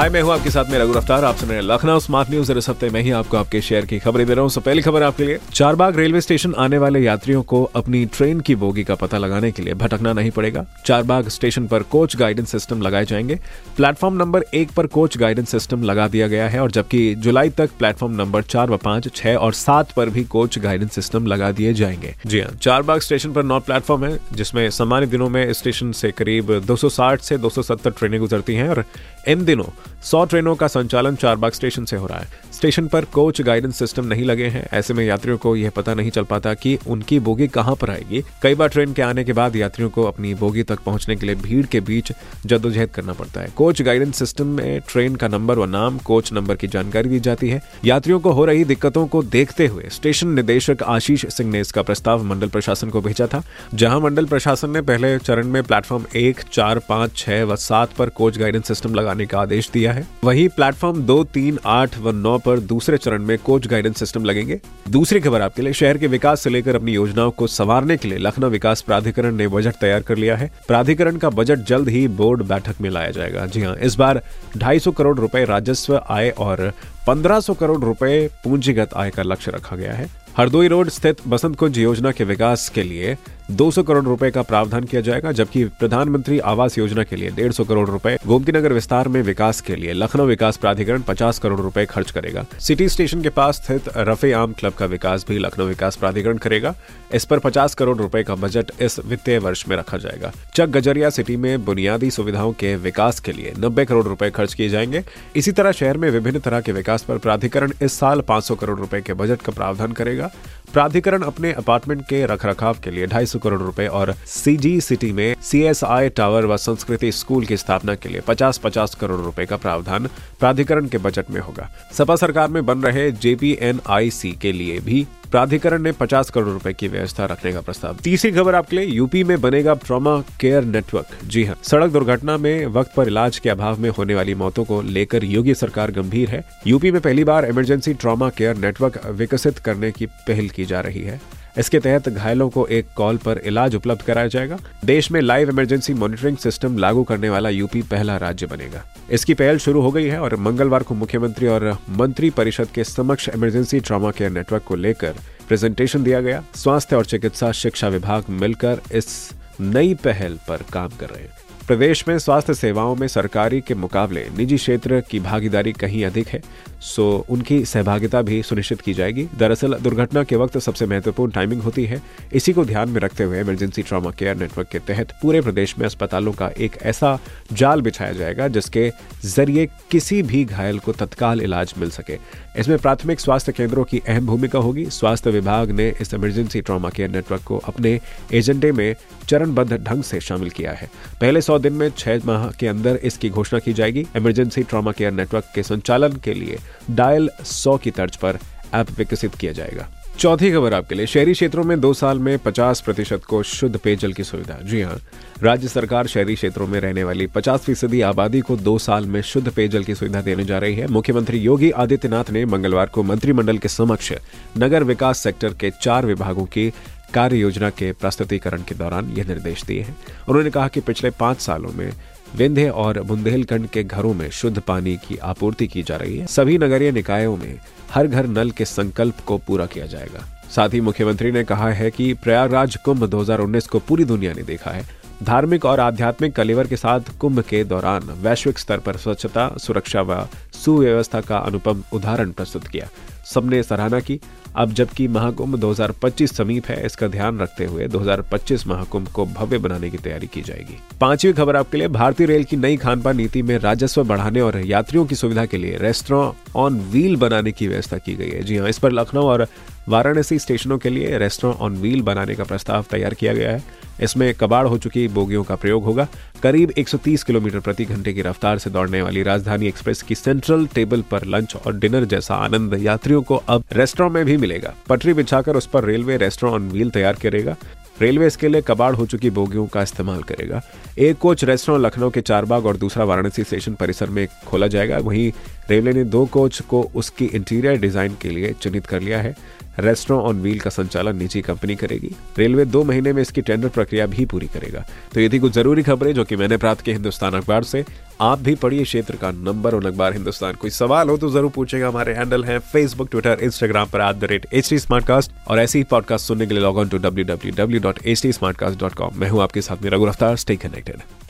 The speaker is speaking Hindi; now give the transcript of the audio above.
हाय, मैं हूँ आपके साथ में रघु रफ्तार। आप सुन रहे हैं लखनऊ स्मार्ट न्यूज़। इस हफ़्ते मैं ही आपको आपके शहर की खबरें दे रहा हूँ। सो, पहली खबर आपके लिए। चारबाग रेलवे स्टेशन आने वाले यात्रियों को अपनी ट्रेन की बोगी का पता लगाने के लिए भटकना नहीं पड़ेगा। चारबाग स्टेशन पर कोच गाइडेंस सिस्टम लगाए जाएँगे। प्लेटफॉर्म नंबर एक पर कोच गाइडेंस सिस्टम लगा दिया गया है और जबकि जुलाई तक प्लेटफॉर्म नंबर चार व पाँच, छह और सात पर भी कोच गाइडेंस सिस्टम लगा दिए जाएँगे। जी हाँ चारबाग स्टेशन पर नौ प्लेटफॉर्म है, जिसमें सामान्य दिनों में स्टेशन से करीब 260 से 270 ट्रेनें गुजरती हैं और इन दिनों 100 ट्रेनों का संचालन चारबाग स्टेशन से हो रहा है। स्टेशन पर कोच गाइडेंस सिस्टम नहीं लगे हैं। ऐसे में यात्रियों को यह पता नहीं चल पाता कि उनकी बोगी कहाँ पर आएगी। कई बार ट्रेन के आने के बाद यात्रियों को अपनी बोगी तक पहुँचने के लिए भीड़ के बीच जद्दोजहद करना पड़ता है। कोच गाइडेंस सिस्टम में ट्रेन का नंबर व नाम, कोच नंबर की जानकारी दी जाती है। यात्रियों को हो रही दिक्कतों को देखते हुए स्टेशन निदेशक आशीष सिंह ने इसका प्रस्ताव मंडल प्रशासन को भेजा था, जहाँ मंडल प्रशासन ने पहले चरण में प्लेटफॉर्म एक, चार, पाँच, छह व सात पर कोच गाइडेंस सिस्टम लगाने का आदेश दिया है। वहीं प्लेटफॉर्म दो, तीन, आठ व नौ पर दूसरे चरण में कोच गाइडेंस सिस्टम लगेंगे। दूसरी खबर आपके लिए, शहर के विकास से लेकर अपनी योजनाओं को संवारने के लिए लखनऊ विकास प्राधिकरण ने बजट तैयार कर लिया है। प्राधिकरण का बजट जल्द ही बोर्ड बैठक में लाया जाएगा। जी हाँ इस बार 250 करोड़ रुपए राजस्व आय और 1500 करोड़ रुपए पूंजीगत आय का लक्ष्य रखा गया है। हरदोई रोड स्थित बसंत कुंज योजना के विकास के लिए 200 करोड़ रुपए का प्रावधान किया जाएगा, जबकि प्रधानमंत्री आवास योजना के लिए 150 करोड़ रुपए गोमती नगर विस्तार में विकास के लिए लखनऊ विकास प्राधिकरण 50 करोड़ रुपए खर्च करेगा। सिटी स्टेशन के पास स्थित रफे आम क्लब का विकास भी लखनऊ विकास प्राधिकरण करेगा। इस पर 50 करोड़ रुपए का बजट इस वित्तीय वर्ष में रखा जाएगा। चक गजरिया सिटी में बुनियादी सुविधाओं के विकास के लिए नब्बे करोड़ रूपए खर्च किए जाएँगे। इसी तरह शहर में विभिन्न तरह के विकास पर प्राधिकरण इस साल पाँच करोड़ रूपए के बजट का प्रावधान करेगा। प्राधिकरण अपने अपार्टमेंट के रखरखाव के लिए ढाई करोड़ रुपए और सीजी सिटी में सीएसआई टावर व संस्कृति स्कूल की स्थापना के लिए 50-50 करोड़ रुपए का प्रावधान प्राधिकरण के बजट में होगा। सपा सरकार में बन रहे जेपीएनआईसी के लिए भी प्राधिकरण ने 50 करोड़ रुपए की व्यवस्था रखने का प्रस्ताव। तीसरी खबर आपके लिए, यूपी में बनेगा ट्रॉमा केयर नेटवर्क। जी हाँ सड़क दुर्घटना में वक्त पर इलाज के अभाव में होने वाली मौतों को लेकर योगी सरकार गंभीर है। यूपी में पहली बार इमरजेंसी ट्रॉमा केयर नेटवर्क विकसित करने की पहल की जा रही है। इसके तहत घायलों को एक कॉल पर इलाज उपलब्ध कराया जाएगा। देश में लाइव इमरजेंसी मॉनिटरिंग सिस्टम लागू करने वाला यूपी पहला राज्य बनेगा। इसकी पहल शुरू हो गई है और मंगलवार को मुख्यमंत्री और मंत्री परिषद के समक्ष इमरजेंसी ट्रामा केयर नेटवर्क को लेकर प्रेजेंटेशन दिया गया। स्वास्थ्य और चिकित्सा शिक्षा विभाग मिलकर इस नई पहल पर काम कर रहे हैं। प्रदेश में स्वास्थ्य सेवाओं में सरकारी के मुकाबले निजी क्षेत्र की भागीदारी कहीं अधिक है, सो उनकी सहभागिता भी सुनिश्चित की जाएगी। दरअसल, दुर्घटना के वक्त सबसे महत्वपूर्ण टाइमिंग होती है। इसी को ध्यान में रखते हुए इमरजेंसी ट्रॉमा केयर नेटवर्क के तहत पूरे प्रदेश में अस्पतालों का एक ऐसा जाल बिछाया जाएगा, जिसके ज़रिए किसी भी घायल को तत्काल इलाज मिल सके। इसमें प्राथमिक स्वास्थ्य केंद्रों की अहम भूमिका होगी। स्वास्थ्य विभाग ने इस इमरजेंसी ट्रॉमा केयर नेटवर्क को अपने एजेंडे में चरणबद्ध ढंग से शामिल किया है। पहले सौ दिन में छह माह के अंदर इसकी घोषणा की जाएगी। इमरजेंसी ट्रॉमा केयर नेटवर्क के संचालन के लिए डायल सौ की तर्ज पर ऐप विकसित किया जाएगा। चौथी खबर आपके लिए। शहरी क्षेत्रों में दो साल में 50 प्रतिशत को शुद्ध पेयजल की सुविधा। जी हाँ राज्य सरकार शहरी क्षेत्रों में रहने वाली 50 फ़ीसदी आबादी को दो साल में शुद्ध पेयजल की सुविधा देने जा रही है। मुख्यमंत्री योगी आदित्यनाथ ने मंगलवार को मंत्रिमंडल के समक्ष नगर विकास सेक्टर के चार विभागों की कार्य योजना के प्रस्तुतिकरण के दौरान यह निर्देश दिए हैं। उन्होंने कहा कि पिछले पाँच सालों में विंध्य और बुंदेलखंड के घरों में शुद्ध पानी की आपूर्ति की जा रही है। सभी नगरीय निकायों में हर घर नल के संकल्प को पूरा किया जाएगा। साथ ही मुख्यमंत्री ने कहा है कि प्रयागराज कुंभ 2019 को पूरी दुनिया ने देखा है। धार्मिक और आध्यात्मिक कलेवर के साथ कुंभ के दौरान वैश्विक स्तर पर स्वच्छता, सुरक्षा व सुव्यवस्था का अनुपम उदाहरण प्रस्तुत किया। सबने सराहना की अब जबकि महाकुंभ 2025 समीप है, इसका ध्यान रखते हुए 2025 महाकुंभ को भव्य बनाने की तैयारी की जाएगी। पांचवी खबर आपके लिए, भारतीय रेल की नई खान पान नीति में राजस्व बढ़ाने और यात्रियों की सुविधा के लिए रेस्टोरेंट ऑन व्हील बनाने की व्यवस्था की गई है। जी हाँ इस पर लखनऊ और वाराणसी स्टेशनों के लिए रेस्टोरेंट ऑन व्हील बनाने का प्रस्ताव तैयार किया गया है। इसमें कबाड़ हो चुकी बोगियों का प्रयोग होगा। करीब 130 किलोमीटर प्रति घंटे की रफ्तार से दौड़ने वाली राजधानी एक्सप्रेस की सेंट्रल टेबल पर लंच और डिनर जैसा आनंद यात्रियों को अब रेस्टोरेंट में भी मिलेगा। पटरी बिछाकर उस पर रेलवे रेस्टोरेंट व्हील तैयार करेगा। रेलवे इसके लिए कबाड़ हो चुकी बोगियों का इस्तेमाल करेगा। एक कोच रेस्टोरेंट लखनऊ के चारबाग और दूसरा वाराणसी स्टेशन परिसर में खोला जाएगा। वहीं रेलवे ने दो कोच को उसकी इंटीरियर डिज़ाइन के लिए चिन्हित कर लिया है। रेस्टोरेंट ऑन व्हील का संचालन निजी कंपनी करेगी। रेलवे दो महीने में इसकी टेंडर प्रक्रिया भी पूरी करेगा। तो ये थी कुछ ज़रूरी खबरें जो कि मैंने प्राप्त की हिंदुस्तान अखबार से। आप भी पढ़िए क्षेत्र का नंबर और अखबार हिंदुस्तान। कोई सवाल हो तो ज़रूर पूछेगा। हमारे हैंडल है फेसबुक ट्विटर इंस्टाग्राम पर at the rate H Smartcast और ऐसे ही पॉडकास्ट सुनने के लिए log on to W W W dot H T dot com मैं हूँ आपके साथ मेरा गुरफ्तार। Stay connected